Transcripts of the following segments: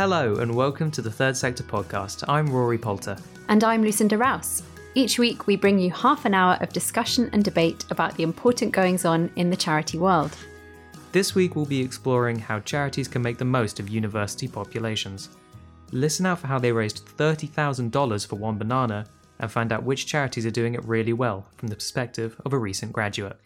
Hello, and welcome to the Third Sector podcast. I'm Rory Poulter. And I'm Lucinda Rouse. Each week, we bring you half an hour of discussion and debate about the important goings on in the charity world. This week, we'll be exploring how charities can make the most of university populations. Listen out for how they raised $30,000 for one banana and find out which charities are doing it really well from the perspective of a recent graduate.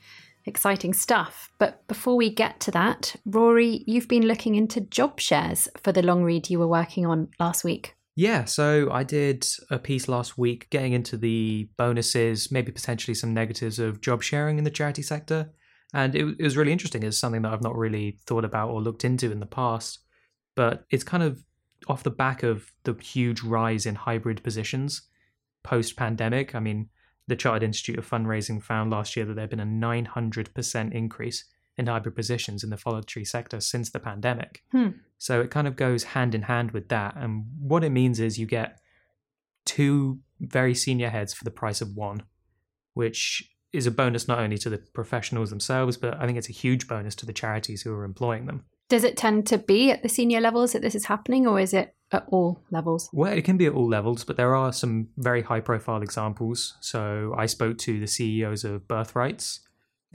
Exciting stuff. But before we get to that, Rory, you've been looking into job shares for the long read you were working on last week. Yeah, so I did a piece last week getting into the bonuses, maybe potentially some negatives of job sharing in the charity sector. And it, it was really interesting. It's something that I've not really thought about or looked into in the past. But it's kind of off the back of the huge rise in hybrid positions post pandemic. I mean, the Chartered Institute of Fundraising found last year that there had been a 900% increase in hybrid positions in the voluntary sector since the pandemic. Hmm. So it kind of goes hand in hand with that. And what it means is you get two very senior heads for the price of one, which is a bonus not only to the professionals themselves, but I think it's a huge bonus to the charities who are employing them. Does it tend to be at the senior levels that this is happening, or is it at all levels? Well, it can be at all levels, but there are some very high profile examples. So I spoke to the CEOs of Birthrights,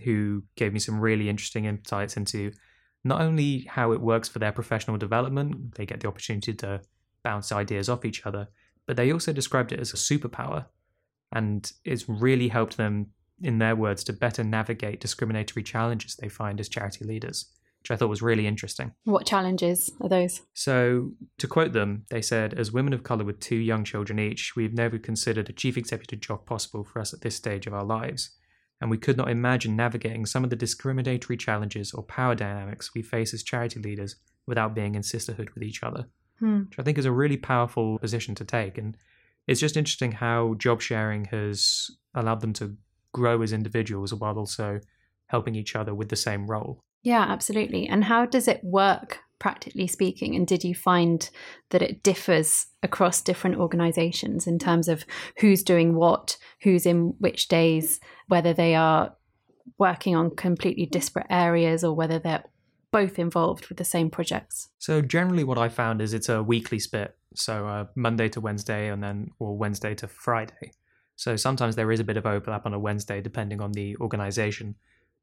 who gave me some really interesting insights into not only how it works for their professional development, they get the opportunity to bounce ideas off each other, but they also described it as a superpower. And it's really helped them, in their words, to better navigate discriminatory challenges they find as charity leaders which I thought was really interesting. What challenges are those? So, to quote them, they said, As women of colour with two young children each, we've never considered a chief executive job possible for us at this stage of our lives. And we could not imagine navigating some of the discriminatory challenges or power dynamics we face as charity leaders without being in sisterhood with each other. Hmm. Which I think is a really powerful position to take. And it's just interesting how job sharing has allowed them to grow as individuals while also helping each other with the same role. Yeah, absolutely. And how does it work, practically speaking? And did you find that it differs across different organizations in terms of who's doing what, who's in which days, whether they are working on completely disparate areas or whether they're both involved with the same projects? So, generally, what I found is it's a weekly split. So, uh, Monday to Wednesday, and then, or Wednesday to Friday. So, sometimes there is a bit of overlap on a Wednesday depending on the organization.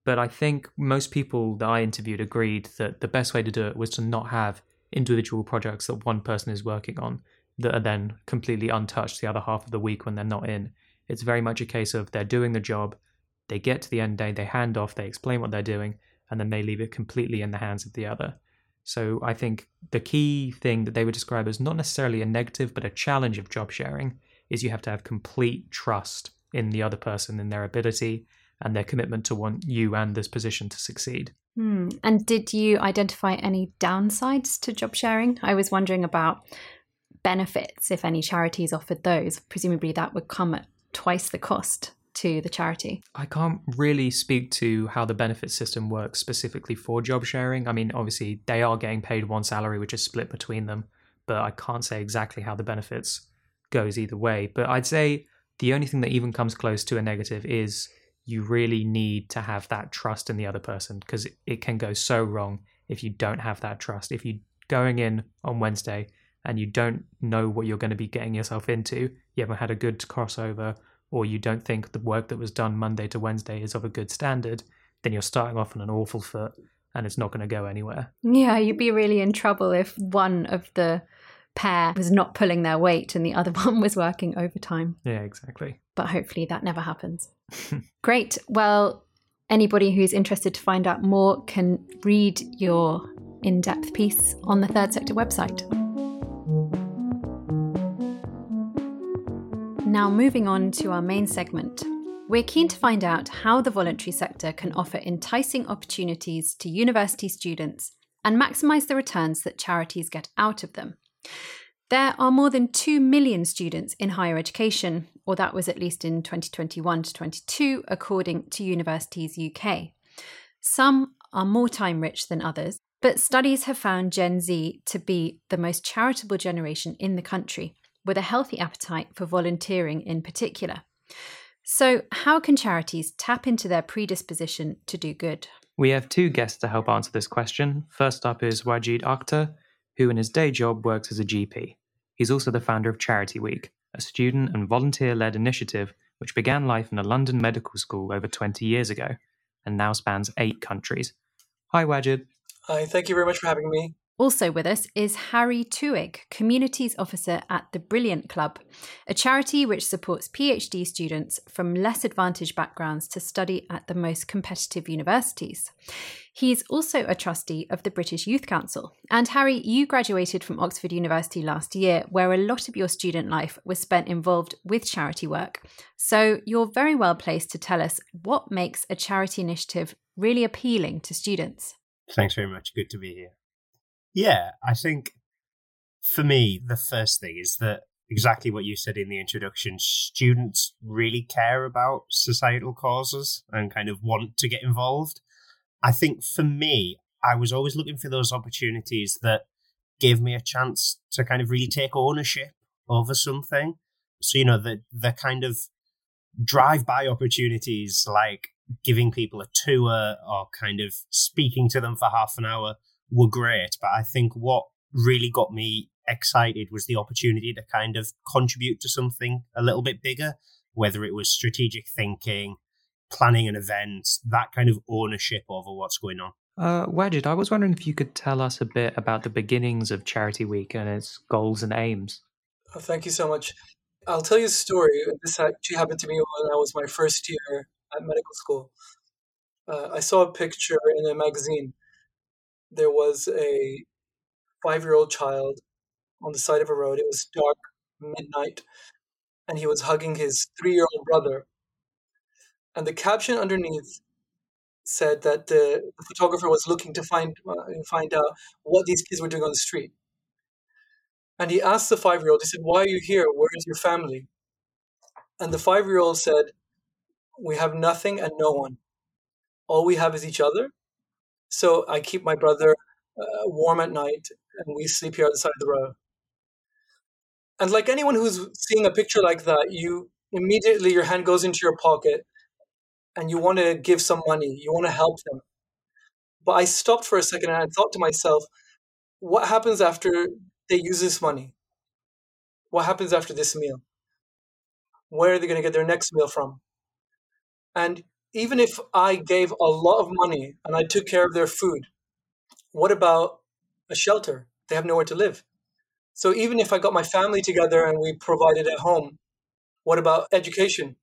But I think most people that I interviewed agreed that the best way to do it was to not have individual projects that one person is working on that are then completely untouched the other half of the week when they're not in. It's very much a case of they're doing the job, they get to the end day, they hand off, they explain what they're doing, and then they leave it completely in the hands of the other. So I think the key thing that they would describe as not necessarily a negative, but a challenge of job sharing is you have to have complete trust in the other person in their ability and their commitment to want you and this position to succeed. Hmm. And did you identify any downsides to job sharing? I was wondering about benefits, if any charities offered those. Presumably that would come at twice the cost to the charity. I can't really speak to how the benefit system works specifically for job sharing. I mean, obviously, they are getting paid one salary, which is split between them, but I can't say exactly how the benefits goes either way. But I'd say the only thing that even comes close to a negative is you really need to have that trust in the other person because it, can go so wrong if you don't have that trust. If you're going in on Wednesday and you don't know what you're going to be getting yourself into, you haven't had a good crossover, or you don't think the work that was done Monday to Wednesday is of a good standard, then you're starting off on an awful foot and it's not going to go anywhere. Yeah, you'd be really in trouble if one of the pair was not pulling their weight and the other one was working overtime. Yeah, exactly. But hopefully that never happens. Great. Well, anybody who's interested to find out more can read your in depth piece on the Third Sector website. Now, moving on to our main segment. We're keen to find out how the voluntary sector can offer enticing opportunities to university students and maximise the returns that charities get out of them. There are more than 2 million students in higher education, or that was at least in 2021 to 22, according to Universities UK. Some are more time rich than others, but studies have found Gen Z to be the most charitable generation in the country, with a healthy appetite for volunteering in particular. So, how can charities tap into their predisposition to do good? We have two guests to help answer this question. First up is Wajid Akhter, who in his day job works as a GP. He's also the founder of Charity Week, a student and volunteer led initiative which began life in a London medical school over 20 years ago and now spans eight countries. Hi, Wajid. Hi, thank you very much for having me. Also with us is Harry Twohig, Communities Officer at the Brilliant Club, a charity which supports PhD students from less advantaged backgrounds to study at the most competitive universities. He's also a trustee of the British Youth Council. And Harry, you graduated from Oxford University last year, where a lot of your student life was spent involved with charity work. So you're very well placed to tell us what makes a charity initiative really appealing to students. Thanks very much. Good to be here. Yeah, I think for me, the first thing is that exactly what you said in the introduction students really care about societal causes and kind of want to get involved. I think for me, I was always looking for those opportunities that gave me a chance to kind of really take ownership over something. So, you know, the the kind of drive by opportunities like giving people a tour or kind of speaking to them for half an hour were great. But I think what really got me excited was the opportunity to kind of contribute to something a little bit bigger, whether it was strategic thinking, planning an event, that kind of ownership over what's going on. Uh, Wajid, I was wondering if you could tell us a bit about the beginnings of Charity Week and its goals and aims. Oh, thank you so much. I'll tell you a story. This actually happened to me when I was my first year at medical school. Uh, I saw a picture in a magazine there was a five year old child on the side of a road. It was dark, midnight, and he was hugging his three year old brother. And the caption underneath said that the, photographer was looking to find uh, find out what these kids were doing on the street. And he asked the five year old, he said, Why are you here? Where is your family? And the five year old said, We have nothing and no one. All we have is each other so I keep my brother uh, warm at night, and we sleep here at the side of the road. And like anyone who's seeing a picture like that, you immediately your hand goes into your pocket, and you want to give some money. You want to help them. But I stopped for a second and I thought to myself, what happens after they use this money? What happens after this meal? Where are they going to get their next meal from? And even if I gave a lot of money and I took care of their food, what about a shelter? They have nowhere to live. So even if I got my family together and we provided a home, what about education?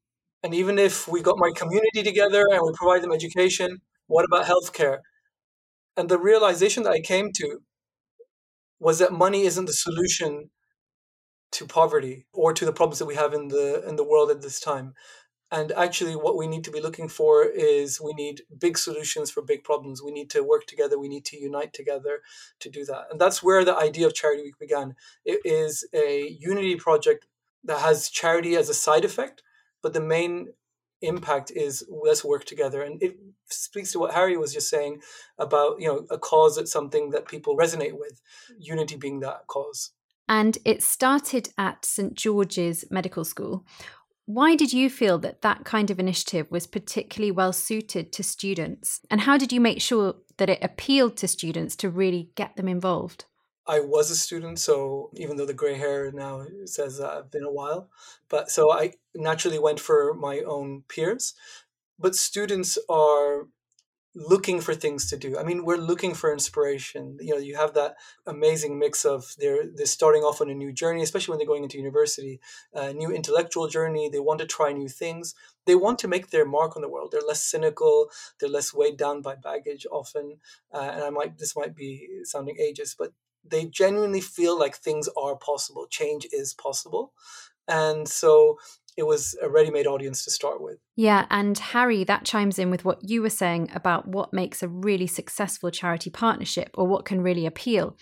And even if we got my community together and we provide them education, what about healthcare? And the realization that I came to was that money isn't the solution to poverty or to the problems that we have in the in the world at this time. And actually, what we need to be looking for is we need big solutions for big problems. We need to work together. We need to unite together to do that. And that's where the idea of Charity Week began. It is a unity project that has charity as a side effect, but the main impact is let's work together. And it speaks to what Harry was just saying about, you know, a cause that's something that people resonate with, unity being that cause. And it started at St. George's Medical School. Why did you feel that that kind of initiative was particularly well suited to students? And how did you make sure that it appealed to students to really get them involved? I was a student, so even though the gray hair now says that I've been a while, but so I naturally went for my own peers. But students are looking for things to do. I mean, we're looking for inspiration. You know, you have that amazing mix of they're they're starting off on a new journey, especially when they're going into university, a new intellectual journey. They want to try new things. They want to make their mark on the world. They're less cynical. They're less weighed down by baggage often. Uh, and I might this might be sounding ageist, but they genuinely feel like things are possible. Change is possible. And so it was a ready made audience to start with. Yeah, and Harry, that chimes in with what you were saying about what makes a really successful charity partnership or what can really appeal.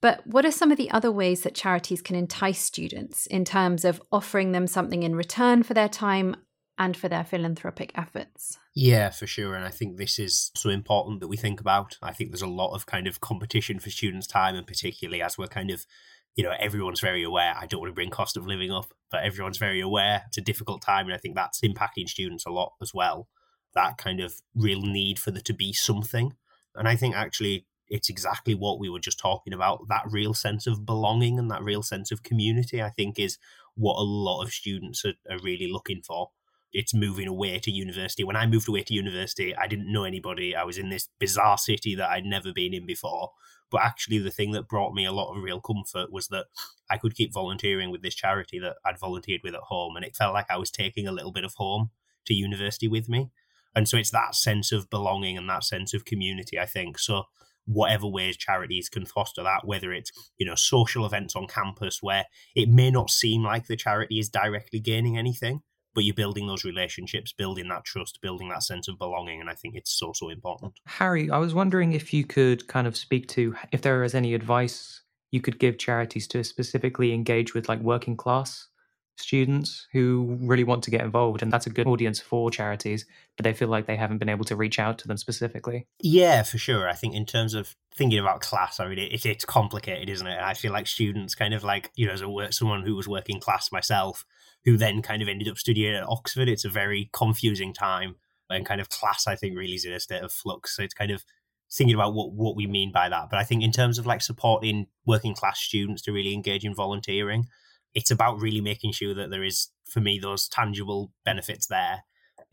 But what are some of the other ways that charities can entice students in terms of offering them something in return for their time and for their philanthropic efforts? Yeah, for sure. And I think this is so important that we think about. I think there's a lot of kind of competition for students' time, and particularly as we're kind of you know, everyone's very aware. I don't want to bring cost of living up, but everyone's very aware. It's a difficult time, and I think that's impacting students a lot as well. That kind of real need for there to be something. And I think actually it's exactly what we were just talking about. That real sense of belonging and that real sense of community, I think, is what a lot of students are, are really looking for it's moving away to university. When I moved away to university, I didn't know anybody. I was in this bizarre city that I'd never been in before. But actually, the thing that brought me a lot of real comfort was that I could keep volunteering with this charity that I'd volunteered with at home. And it felt like I was taking a little bit of home to university with me. And so it's that sense of belonging and that sense of community, I think. So whatever ways charities can foster that, whether it's, you know, social events on campus where it may not seem like the charity is directly gaining anything, but you're building those relationships, building that trust, building that sense of belonging. And I think it's so, so important. Harry, I was wondering if you could kind of speak to if there is any advice you could give charities to specifically engage with like working class students who really want to get involved and that's a good audience for charities but they feel like they haven't been able to reach out to them specifically yeah for sure i think in terms of thinking about class i mean it, it's complicated isn't it i feel like students kind of like you know as a someone who was working class myself who then kind of ended up studying at Oxford. It's a very confusing time and kind of class, I think, really is in a state of flux. So it's kind of thinking about what, what we mean by that. But I think in terms of like supporting working class students to really engage in volunteering, it's about really making sure that there is, for me, those tangible benefits there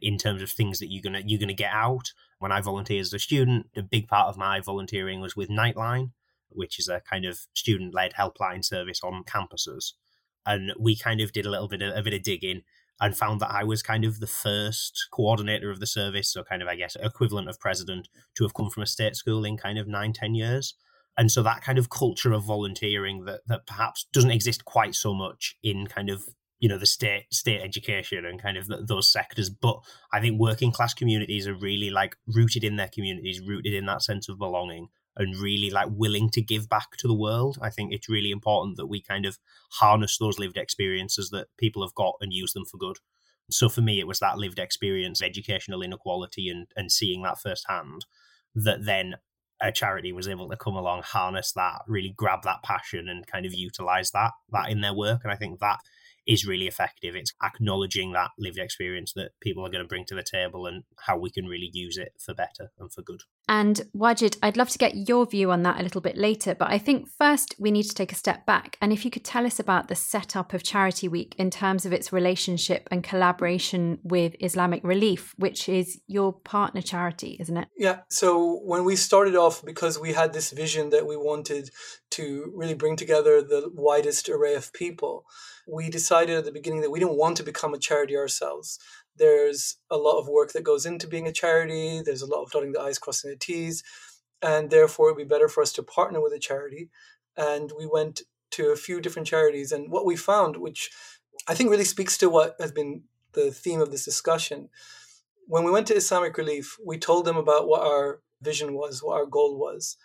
in terms of things that you're gonna you're gonna get out. When I volunteered as a student, a big part of my volunteering was with Nightline, which is a kind of student led helpline service on campuses and we kind of did a little bit of a bit of digging and found that I was kind of the first coordinator of the service, so kind of I guess equivalent of president to have come from a state school in kind of nine ten years. And so that kind of culture of volunteering that that perhaps doesn't exist quite so much in kind of you know the state state education and kind of the, those sectors but i think working class communities are really like rooted in their communities rooted in that sense of belonging and really like willing to give back to the world. I think it's really important that we kind of harness those lived experiences that people have got and use them for good. So for me, it was that lived experience, educational inequality, and and seeing that firsthand. That then a charity was able to come along, harness that, really grab that passion, and kind of utilize that that in their work. And I think that is really effective. It's acknowledging that lived experience that people are going to bring to the table and how we can really use it for better and for good. And Wajid, I'd love to get your view on that a little bit later, but I think first we need to take a step back. And if you could tell us about the setup of Charity Week in terms of its relationship and collaboration with Islamic Relief, which is your partner charity, isn't it? Yeah. So when we started off, because we had this vision that we wanted to really bring together the widest array of people, we decided at the beginning that we didn't want to become a charity ourselves. There's a lot of work that goes into being a charity, there's a lot of dotting the I's, crossing the T's, and therefore it would be better for us to partner with a charity. And we went to a few different charities, and what we found, which I think really speaks to what has been the theme of this discussion, when we went to Islamic Relief, we told them about what our vision was, what our goal was.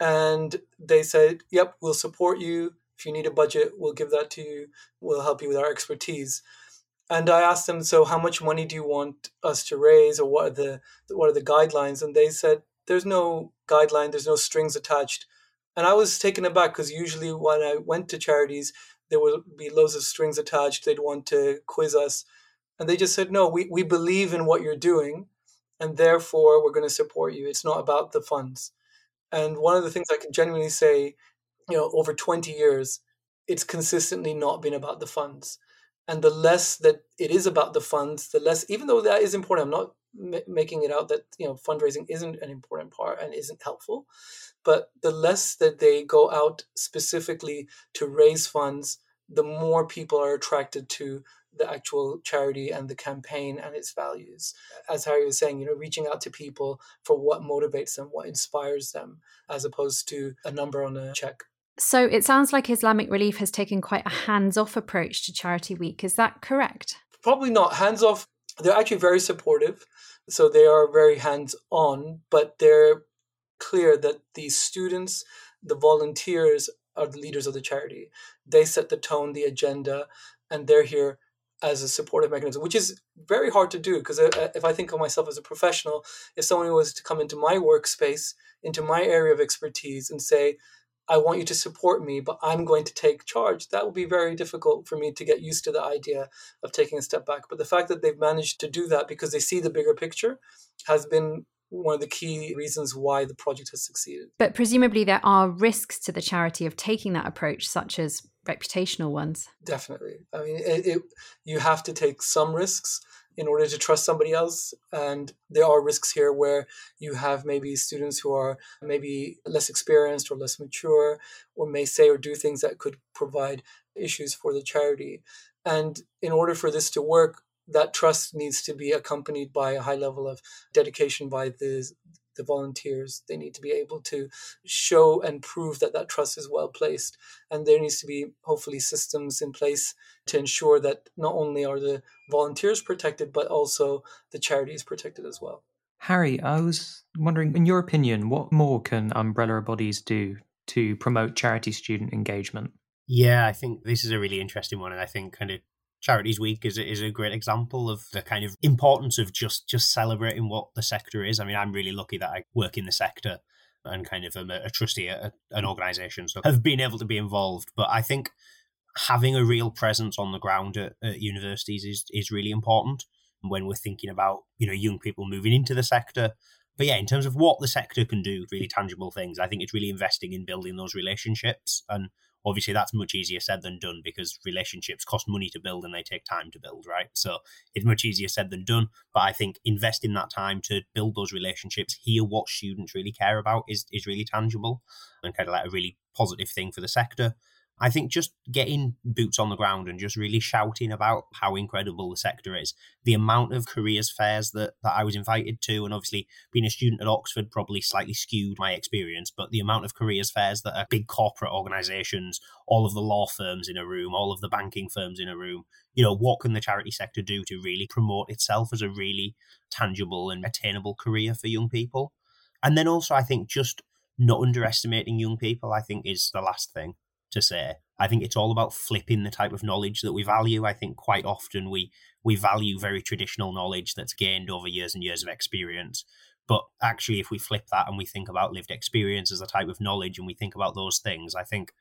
And they said, Yep, we'll support you. If you need a budget, we'll give that to you. We'll help you with our expertise. And I asked them, so how much money do you want us to raise, or what are the what are the guidelines? And they said, there's no guideline, there's no strings attached. And I was taken aback because usually when I went to charities, there would be loads of strings attached. They'd want to quiz us. And they just said, no, we, we believe in what you're doing, and therefore we're going to support you. It's not about the funds. And one of the things I can genuinely say you know over 20 years it's consistently not been about the funds and the less that it is about the funds the less even though that is important i'm not m- making it out that you know fundraising isn't an important part and isn't helpful but the less that they go out specifically to raise funds the more people are attracted to the actual charity and the campaign and its values. As Harry was saying, you know, reaching out to people for what motivates them, what inspires them, as opposed to a number on a check. So it sounds like Islamic Relief has taken quite a hands off approach to Charity Week. Is that correct? Probably not. Hands off, they're actually very supportive. So they are very hands on, but they're clear that the students, the volunteers, are the leaders of the charity. They set the tone, the agenda, and they're here as a supportive mechanism, which is very hard to do because uh, uh, if I think of myself as a professional, if someone was to come into my workspace, into my area of expertise, and say, I want you to support me, but I'm going to take charge. That will be very difficult for me to get used to the idea of taking a step back. But the fact that they've managed to do that because they see the bigger picture has been one of the key reasons why the project has succeeded. But presumably, there are risks to the charity of taking that approach, such as reputational ones. Definitely. I mean, it, it, you have to take some risks in order to trust somebody else. And there are risks here where you have maybe students who are maybe less experienced or less mature, or may say or do things that could provide issues for the charity. And in order for this to work, that trust needs to be accompanied by a high level of dedication by the the volunteers. They need to be able to show and prove that that trust is well placed. And there needs to be hopefully systems in place to ensure that not only are the volunteers protected, but also the charity is protected as well. Harry, I was wondering, in your opinion, what more can umbrella bodies do to promote charity student engagement? Yeah, I think this is a really interesting one. And I think kind of Charities Week is is a great example of the kind of importance of just just celebrating what the sector is. I mean, I'm really lucky that I work in the sector and kind of am a, a trustee at an organisation, so have been able to be involved. But I think having a real presence on the ground at, at universities is is really important when we're thinking about you know young people moving into the sector. But yeah, in terms of what the sector can do, really tangible things, I think it's really investing in building those relationships and Obviously, that's much easier said than done because relationships cost money to build and they take time to build, right? So it's much easier said than done. But I think investing that time to build those relationships, hear what students really care about is, is really tangible and kind of like a really positive thing for the sector. I think just getting boots on the ground and just really shouting about how incredible the sector is. The amount of careers fairs that, that I was invited to, and obviously being a student at Oxford probably slightly skewed my experience, but the amount of careers fairs that are big corporate organizations, all of the law firms in a room, all of the banking firms in a room, you know, what can the charity sector do to really promote itself as a really tangible and attainable career for young people? And then also, I think just not underestimating young people, I think, is the last thing to say. I think it's all about flipping the type of knowledge that we value. I think quite often we we value very traditional knowledge that's gained over years and years of experience. But actually, if we flip that and we think about lived experience as a type of knowledge and we think about those things, I think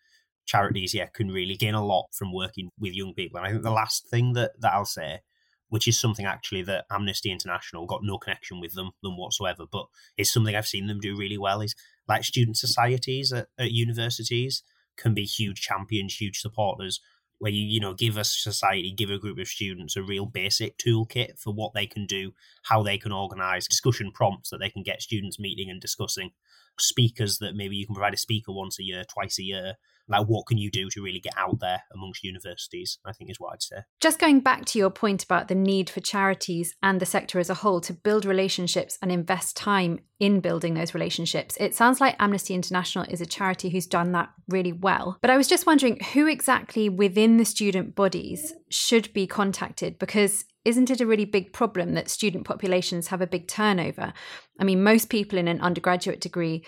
charities, yeah, can really gain a lot from working with young people. And I think the last thing that, that I'll say, which is something actually that Amnesty International got no connection with them, them whatsoever, but it's something I've seen them do really well, is like student societies at, at universities can be huge champions, huge supporters, where you, you know, give a society, give a group of students a real basic toolkit for what they can do, how they can organize discussion prompts that they can get students meeting and discussing, speakers that maybe you can provide a speaker once a year, twice a year, like what can you do to really get out there amongst universities i think is what i'd say just going back to your point about the need for charities and the sector as a whole to build relationships and invest time in building those relationships it sounds like amnesty international is a charity who's done that really well but i was just wondering who exactly within the student bodies should be contacted because isn't it a really big problem that student populations have a big turnover? I mean, most people in an undergraduate degree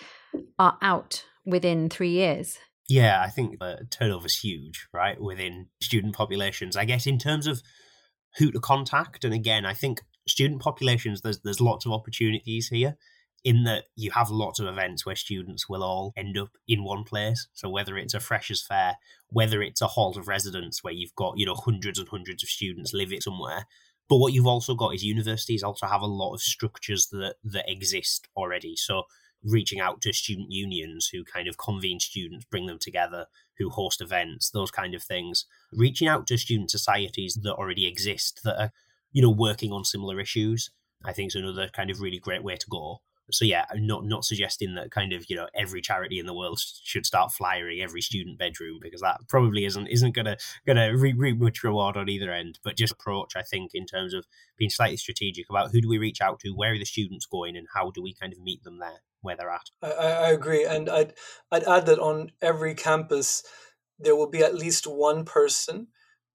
are out within three years. Yeah, I think turnover is huge, right, within student populations. I guess in terms of who to contact, and again, I think student populations, there's there's lots of opportunities here in that you have lots of events where students will all end up in one place. So whether it's a freshers fair, whether it's a hall of residence where you've got, you know, hundreds and hundreds of students living somewhere. But what you've also got is universities also have a lot of structures that that exist already. So reaching out to student unions who kind of convene students, bring them together, who host events, those kind of things. Reaching out to student societies that already exist that are, you know, working on similar issues, I think is another kind of really great way to go. So yeah, I'm not not suggesting that kind of you know every charity in the world should start flyering every student bedroom because that probably isn't isn't gonna gonna reap, reap much reward on either end. But just approach, I think, in terms of being slightly strategic about who do we reach out to, where are the students going, and how do we kind of meet them there where they're at. I, I agree, and I'd I'd add that on every campus there will be at least one person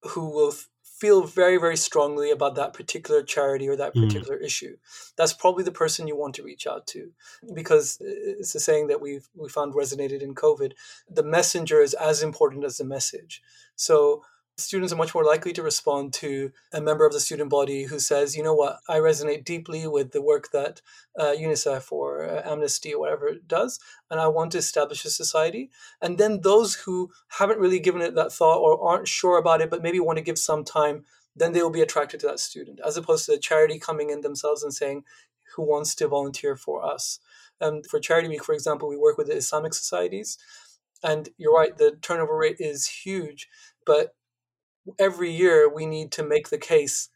who will feel very very strongly about that particular charity or that mm. particular mm. issue that's probably the person you want to reach out to because it's a saying that we've we found resonated in covid the messenger is as important as the message so students are much more likely to respond to a member of the student body who says, you know what, I resonate deeply with the work that uh, UNICEF or uh, Amnesty or whatever does, and I want to establish a society. And then those who haven't really given it that thought or aren't sure about it, but maybe want to give some time, then they will be attracted to that student, as opposed to the charity coming in themselves and saying, who wants to volunteer for us. And for Charity Week, for example, we work with the Islamic societies. And you're right, the turnover rate is huge. But every year we need to make the case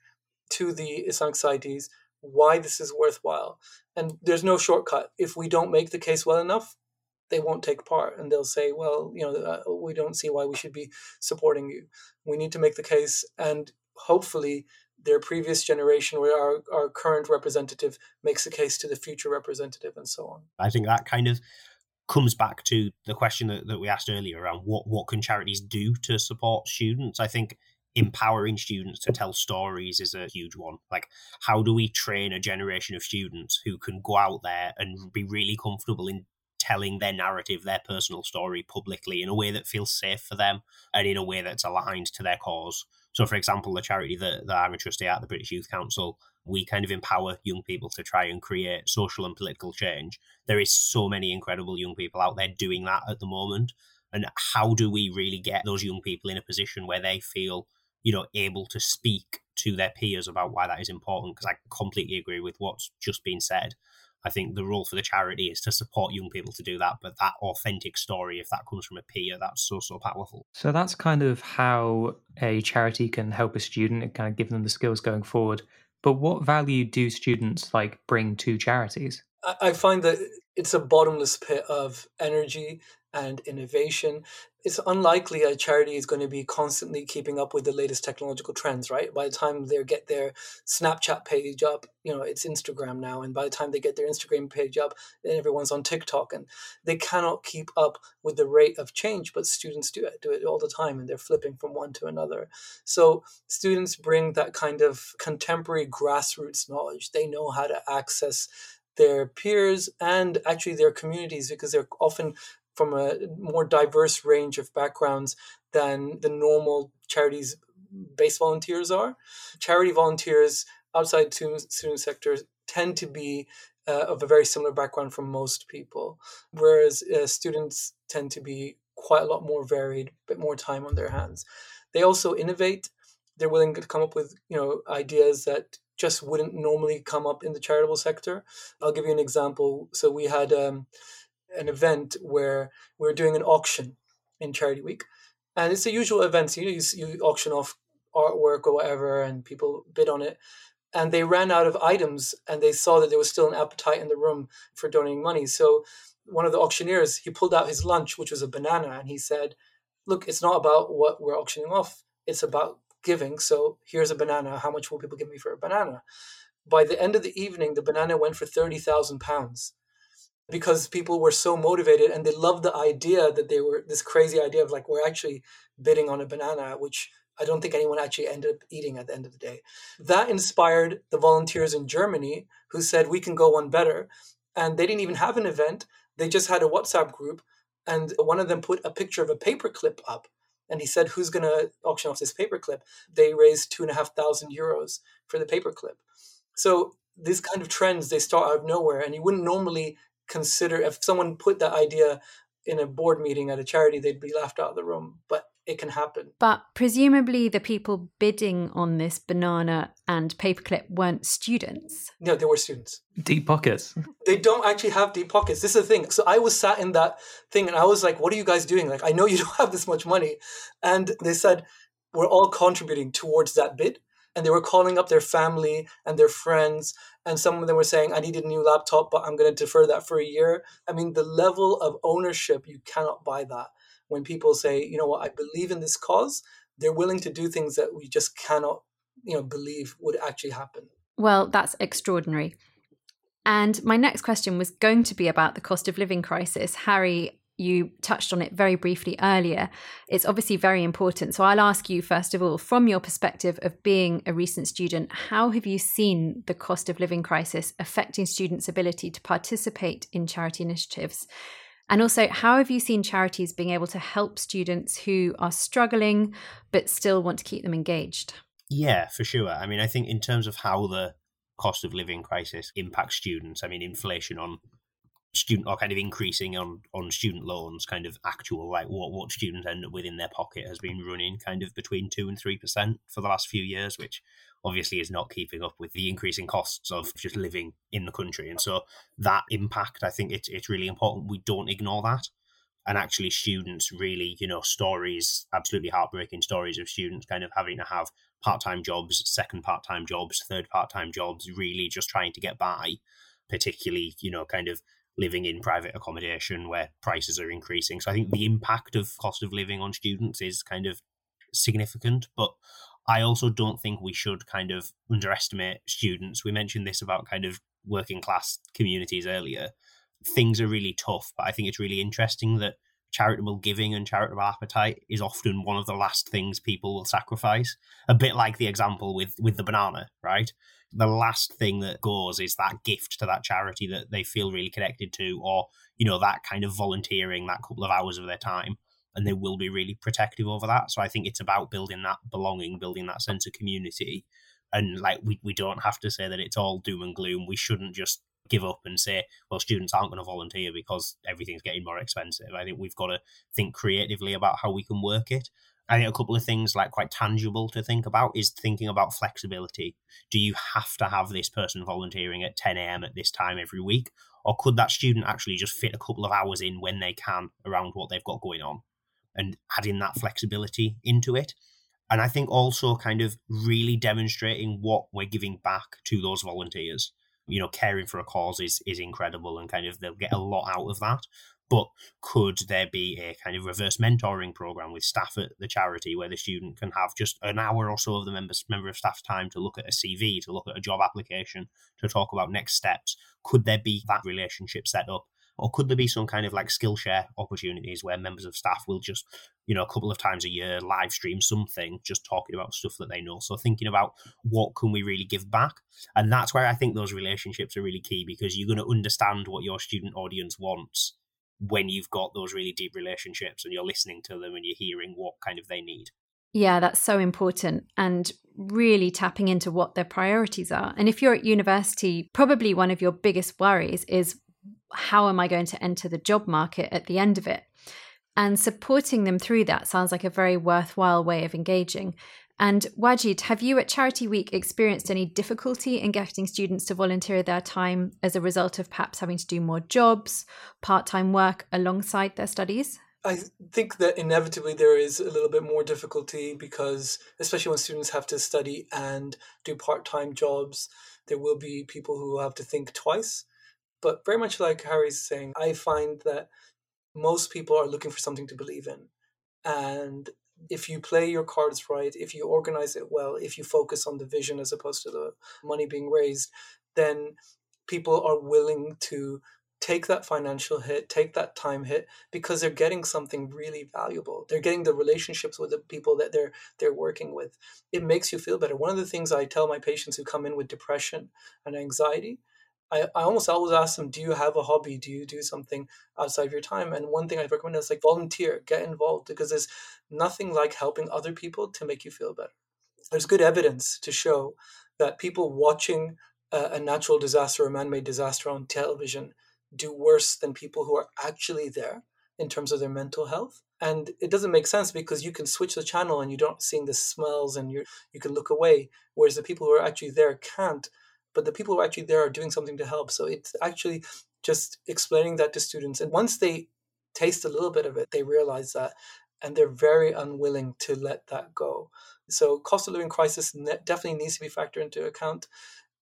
to the Islamic societies why this is worthwhile. And there's no shortcut. If we don't make the case well enough, they won't take part and they'll say, well, you know, uh, we don't see why we should be supporting you. We need to make the case and hopefully their previous generation or our, our current representative makes a case to the future representative and so on. I think that kind of comes back to the question that, that we asked earlier around what, what can charities do to support students. I think empowering students to tell stories is a huge one. Like, how do we train a generation of students who can go out there and be really comfortable in telling their narrative, their personal story publicly in a way that feels safe for them and in a way that's aligned to their cause? So, for example, the charity that, that I'm a trustee at, the British Youth Council, we kind of empower young people to try and create social and political change. There is so many incredible young people out there doing that at the moment. And how do we really get those young people in a position where they feel you know, able to speak to their peers about why that is important. Because I completely agree with what's just been said. I think the role for the charity is to support young people to do that. But that authentic story, if that comes from a peer, that's so, so powerful. So that's kind of how a charity can help a student and kind of give them the skills going forward. But what value do students like bring to charities? I find that it's a bottomless pit of energy and innovation it's unlikely a charity is going to be constantly keeping up with the latest technological trends, right? By the time they get their Snapchat page up, you know, it's Instagram now. And by the time they get their Instagram page up, then everyone's on TikTok. And they cannot keep up with the rate of change, but students do it, do it all the time. And they're flipping from one to another. So students bring that kind of contemporary grassroots knowledge. They know how to access their peers and actually their communities because they're often from a more diverse range of backgrounds than the normal charities based volunteers are. Charity volunteers outside student sector tend to be uh, of a very similar background from most people, whereas uh, students tend to be quite a lot more varied, a bit more time on their hands. They also innovate. They're willing to come up with you know ideas that just wouldn't normally come up in the charitable sector. I'll give you an example. So we had um, an event where we're doing an auction in Charity Week, and it's a usual event. So you, you, you auction off artwork or whatever, and people bid on it. And they ran out of items, and they saw that there was still an appetite in the room for donating money. So one of the auctioneers he pulled out his lunch, which was a banana, and he said, "Look, it's not about what we're auctioning off; it's about giving. So here's a banana. How much will people give me for a banana?" By the end of the evening, the banana went for thirty thousand pounds because people were so motivated and they loved the idea that they were this crazy idea of like we're actually bidding on a banana which i don't think anyone actually ended up eating at the end of the day. That inspired the volunteers in germany who said we can go one better. And they didn't even have an event. They just had a whatsapp group and one of them put a picture of a paperclip up and he said who's going to auction off this paperclip? They raised two and a half thousand euros for the paperclip. So these kind of trends they start out of nowhere and you wouldn't normally consider if someone put that idea in a board meeting at a charity, they'd be laughed out of the room. But it can happen. But presumably, the people bidding on this banana and paperclip weren't students. No, they were students. Deep pockets. They don't actually have deep pockets. This is the thing. So I was sat in that thing and I was like, what are you guys doing? Like, I know you don't have this much money. And they said, we're all contributing towards that bid and they were calling up their family and their friends and some of them were saying i need a new laptop but i'm going to defer that for a year. I mean the level of ownership you cannot buy that. When people say you know what? I believe in this cause they're willing to do things that we just cannot you know believe would actually happen. Well that's extraordinary. And my next question was going to be about the cost of living crisis. Harry you touched on it very briefly earlier. It's obviously very important. So I'll ask you, first of all, from your perspective of being a recent student, how have you seen the cost of living crisis affecting students' ability to participate in charity initiatives? And also, how have you seen charities being able to help students who are struggling but still want to keep them engaged? Yeah, for sure. I mean, I think in terms of how the cost of living crisis impacts students, I mean, inflation on student or kind of increasing on on student loans kind of actual like what what students end up with in their pocket has been running kind of between 2 and 3% for the last few years which obviously is not keeping up with the increasing costs of just living in the country. And so that impact i think it's it's really important. We don't ignore that. And actually students really you know stories absolutely heartbreaking stories of students kind of having to have part-time jobs second part-time jobs third part-time jobs really just trying to get by particularly you know kind of living in private accommodation where prices are increasing. So I think the impact of cost of living on students is kind of significant, but I also don't think we should kind of underestimate students. We mentioned this about kind of working class communities earlier. Things are really tough, but I think it's really interesting that charitable giving and charitable appetite is often one of the last things people will sacrifice. A bit like the example with with the banana, right? The last thing that goes is that gift to that charity that they feel really connected to, or, you know, that kind of volunteering, that couple of hours of their time. And they will be really protective over that. So I think it's about building that belonging, building that sense of community. And like, we, we don't have to say that it's all doom and gloom. We shouldn't just give up and say, well, students aren't going to volunteer because everything's getting more expensive. I think we've got to think creatively about how we can work it. I think a couple of things like quite tangible to think about is thinking about flexibility. Do you have to have this person volunteering at 10 a.m. at this time every week? Or could that student actually just fit a couple of hours in when they can around what they've got going on and adding that flexibility into it? And I think also kind of really demonstrating what we're giving back to those volunteers. You know, caring for a cause is, is incredible and kind of they'll get a lot out of that. But could there be a kind of reverse mentoring program with staff at the charity where the student can have just an hour or so of the members, member of staff time to look at a CV, to look at a job application, to talk about next steps? Could there be that relationship set up? Or could there be some kind of like Skillshare opportunities where members of staff will just, you know, a couple of times a year live stream something, just talking about stuff that they know? So thinking about what can we really give back? And that's where I think those relationships are really key because you're going to understand what your student audience wants when you've got those really deep relationships and you're listening to them and you're hearing what kind of they need. Yeah, that's so important. And really tapping into what their priorities are. And if you're at university, probably one of your biggest worries is how am I going to enter the job market at the end of it? And supporting them through that sounds like a very worthwhile way of engaging. And Wajid, have you at Charity Week experienced any difficulty in getting students to volunteer their time as a result of perhaps having to do more jobs, part time work alongside their studies? I think that inevitably there is a little bit more difficulty because, especially when students have to study and do part time jobs, there will be people who have to think twice. But very much like Harry's saying, I find that most people are looking for something to believe in. And if you play your cards right, if you organize it well, if you focus on the vision as opposed to the money being raised, then people are willing to take that financial hit, take that time hit because they're getting something really valuable. They're getting the relationships with the people that they're they're working with. It makes you feel better. One of the things I tell my patients who come in with depression and anxiety I, I almost always ask them, do you have a hobby? Do you do something outside of your time? And one thing I recommend is like volunteer, get involved because there's nothing like helping other people to make you feel better. There's good evidence to show that people watching a, a natural disaster or man-made disaster on television do worse than people who are actually there in terms of their mental health. And it doesn't make sense because you can switch the channel and you don't seeing the smells and you you can look away, whereas the people who are actually there can't but the people who are actually there are doing something to help. So it's actually just explaining that to students. And once they taste a little bit of it, they realize that and they're very unwilling to let that go. So cost of living crisis definitely needs to be factored into account.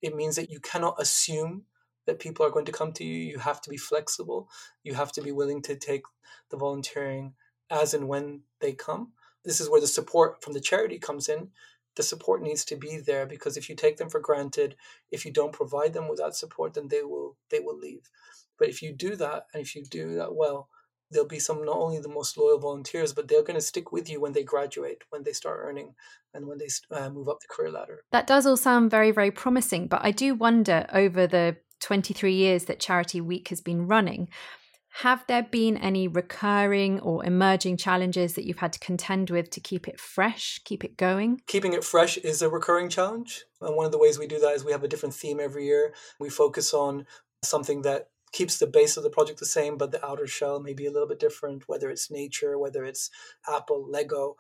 It means that you cannot assume that people are going to come to you. You have to be flexible. You have to be willing to take the volunteering as and when they come. This is where the support from the charity comes in the support needs to be there because if you take them for granted, if you don't provide them with that support, then they will they will leave. But if you do that and if you do that well, there'll be some not only the most loyal volunteers, but they're going to stick with you when they graduate, when they start earning, and when they uh, move up the career ladder. That does all sound very very promising, but I do wonder over the 23 years that Charity Week has been running, have there been any recurring or emerging challenges that you've had to contend with to keep it fresh, keep it going? Keeping it fresh is a recurring challenge. And one of the ways we do that is we have a different theme every year. We focus on something that keeps the base of the project the same, but the outer shell may be a little bit different, whether it's nature, whether it's Apple, Lego.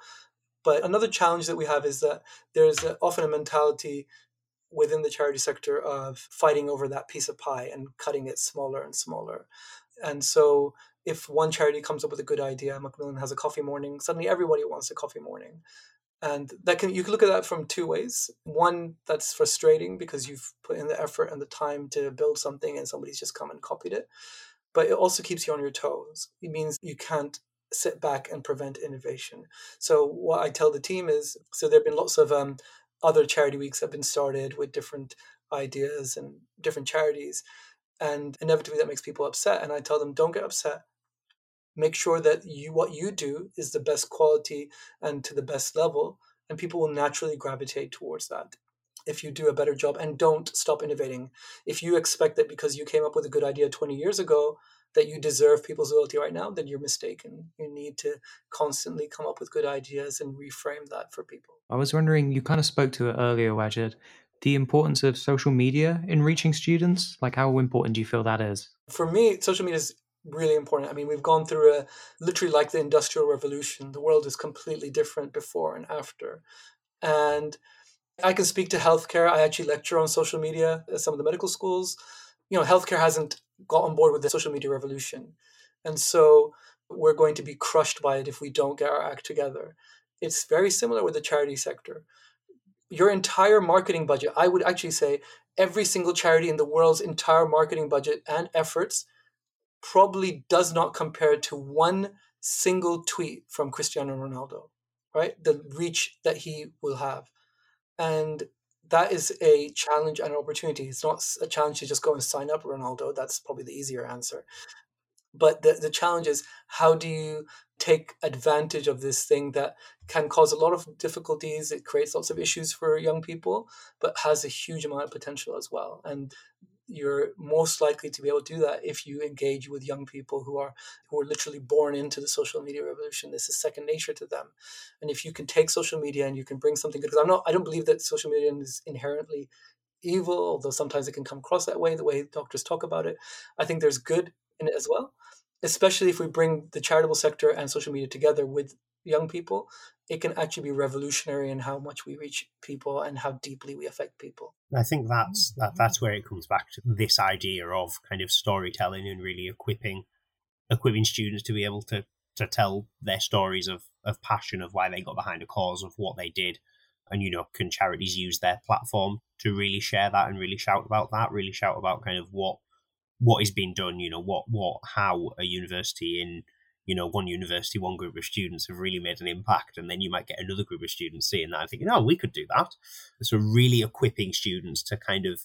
But another challenge that we have is that there's often a mentality within the charity sector of fighting over that piece of pie and cutting it smaller and smaller. And so if one charity comes up with a good idea, Macmillan has a coffee morning, suddenly everybody wants a coffee morning. And that can you can look at that from two ways. One, that's frustrating because you've put in the effort and the time to build something and somebody's just come and copied it. But it also keeps you on your toes. It means you can't sit back and prevent innovation. So what I tell the team is so there have been lots of um, other charity weeks that have been started with different ideas and different charities. And inevitably that makes people upset. And I tell them, don't get upset. Make sure that you what you do is the best quality and to the best level and people will naturally gravitate towards that if you do a better job and don't stop innovating. If you expect that because you came up with a good idea 20 years ago that you deserve people's loyalty right now then you're mistaken. You need to constantly come up with good ideas and reframe that for people. I was wondering you kind of spoke to it earlier wajid the importance of social media in reaching students like how important do you feel that is for me social media is really important. I mean, we've gone through a literally like the industrial revolution. The world is completely different before and after. And I can speak to healthcare. I actually lecture on social media at some of the medical schools. You know, healthcare hasn't got on board with the social media revolution. And so we're going to be crushed by it if we don't get our act together. It's very similar with the charity sector. Your entire marketing budget, I would actually say every single charity in the world's entire marketing budget and efforts probably does not compare to one single tweet from Cristiano Ronaldo, right? The reach that he will have. And that is a challenge and an opportunity. It's not a challenge to just go and sign up Ronaldo. That's probably the easier answer. But the, the challenge is how do you take advantage of this thing that can cause a lot of difficulties? It creates lots of issues for young people, but has a huge amount of potential as well. And you're most likely to be able to do that if you engage with young people who are who are literally born into the social media revolution this is second nature to them and if you can take social media and you can bring something good because i'm not i don't believe that social media is inherently evil although sometimes it can come across that way the way doctors talk about it i think there's good in it as well especially if we bring the charitable sector and social media together with young people it can actually be revolutionary in how much we reach people and how deeply we affect people. I think that's mm-hmm. that, that's where it comes back to this idea of kind of storytelling and really equipping equipping students to be able to to tell their stories of of passion of why they got behind a cause of what they did and you know can charities use their platform to really share that and really shout about that really shout about kind of what what is being done you know what what how a university in you know, one university, one group of students have really made an impact, and then you might get another group of students seeing that and thinking, oh, we could do that. So really equipping students to kind of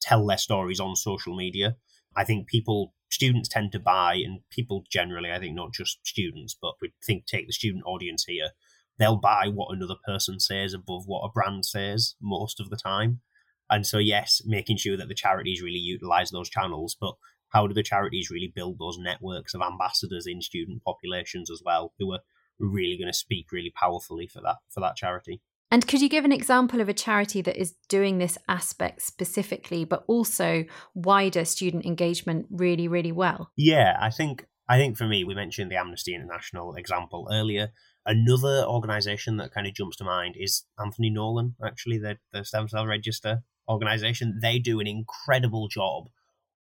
tell their stories on social media. I think people, students tend to buy, and people generally, I think not just students, but we think take the student audience here, they'll buy what another person says above what a brand says most of the time. And so, yes, making sure that the charities really utilize those channels, but how do the charities really build those networks of ambassadors in student populations as well who are really going to speak really powerfully for that for that charity? And could you give an example of a charity that is doing this aspect specifically but also wider student engagement really really well? Yeah i think i think for me we mentioned the amnesty international example earlier. Another organization that kind of jumps to mind is anthony nolan actually the, the stem cell register organization they do an incredible job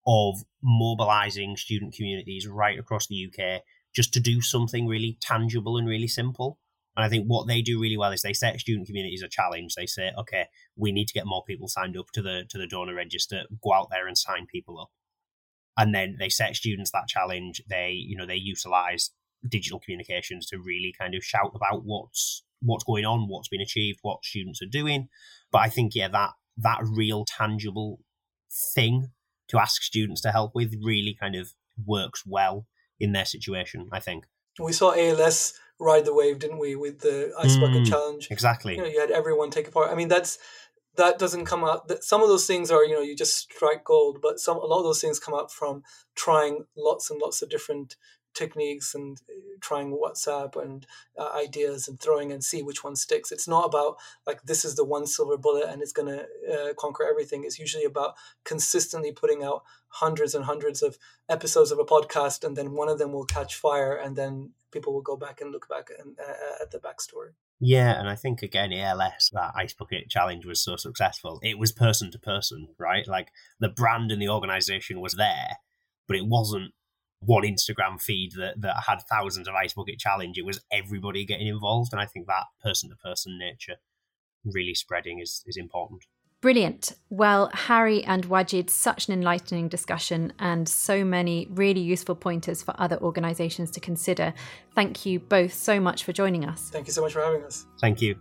of mobilizing student communities right across the UK just to do something really tangible and really simple. And I think what they do really well is they set student communities a challenge. They say, okay, we need to get more people signed up to the to the donor register. Go out there and sign people up. And then they set students that challenge. They, you know, they utilize digital communications to really kind of shout about what's what's going on, what's been achieved, what students are doing. But I think, yeah, that that real tangible thing to ask students to help with really kind of works well in their situation, I think. We saw ALS ride the wave, didn't we, with the ice bucket mm, challenge? Exactly. You know, you had everyone take a part. I mean, that's that doesn't come out. Some of those things are, you know, you just strike gold, but some a lot of those things come out from trying lots and lots of different techniques and uh, trying WhatsApp and uh, ideas and throwing and see which one sticks. It's not about like this is the one silver bullet and it's going to uh, conquer everything. It's usually about consistently putting out hundreds and hundreds of episodes of a podcast, and then one of them will catch fire, and then people will go back and look back and, uh, at the backstory. Yeah, and I think again, ALS, that Ice Bucket Challenge was so successful. It was person to person, right? Like the brand and the organization was there, but it wasn't one Instagram feed that, that had thousands of Ice Bucket Challenge. It was everybody getting involved. And I think that person to person nature really spreading is, is important. Brilliant. Well, Harry and Wajid, such an enlightening discussion and so many really useful pointers for other organisations to consider. Thank you both so much for joining us. Thank you so much for having us. Thank you.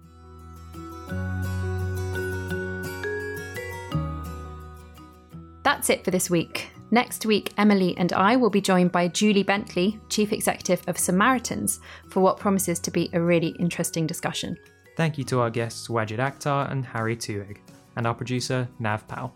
That's it for this week. Next week, Emily and I will be joined by Julie Bentley, Chief Executive of Samaritans, for what promises to be a really interesting discussion. Thank you to our guests Wajid Akhter and Harry Twohig and our producer, Nav Pal.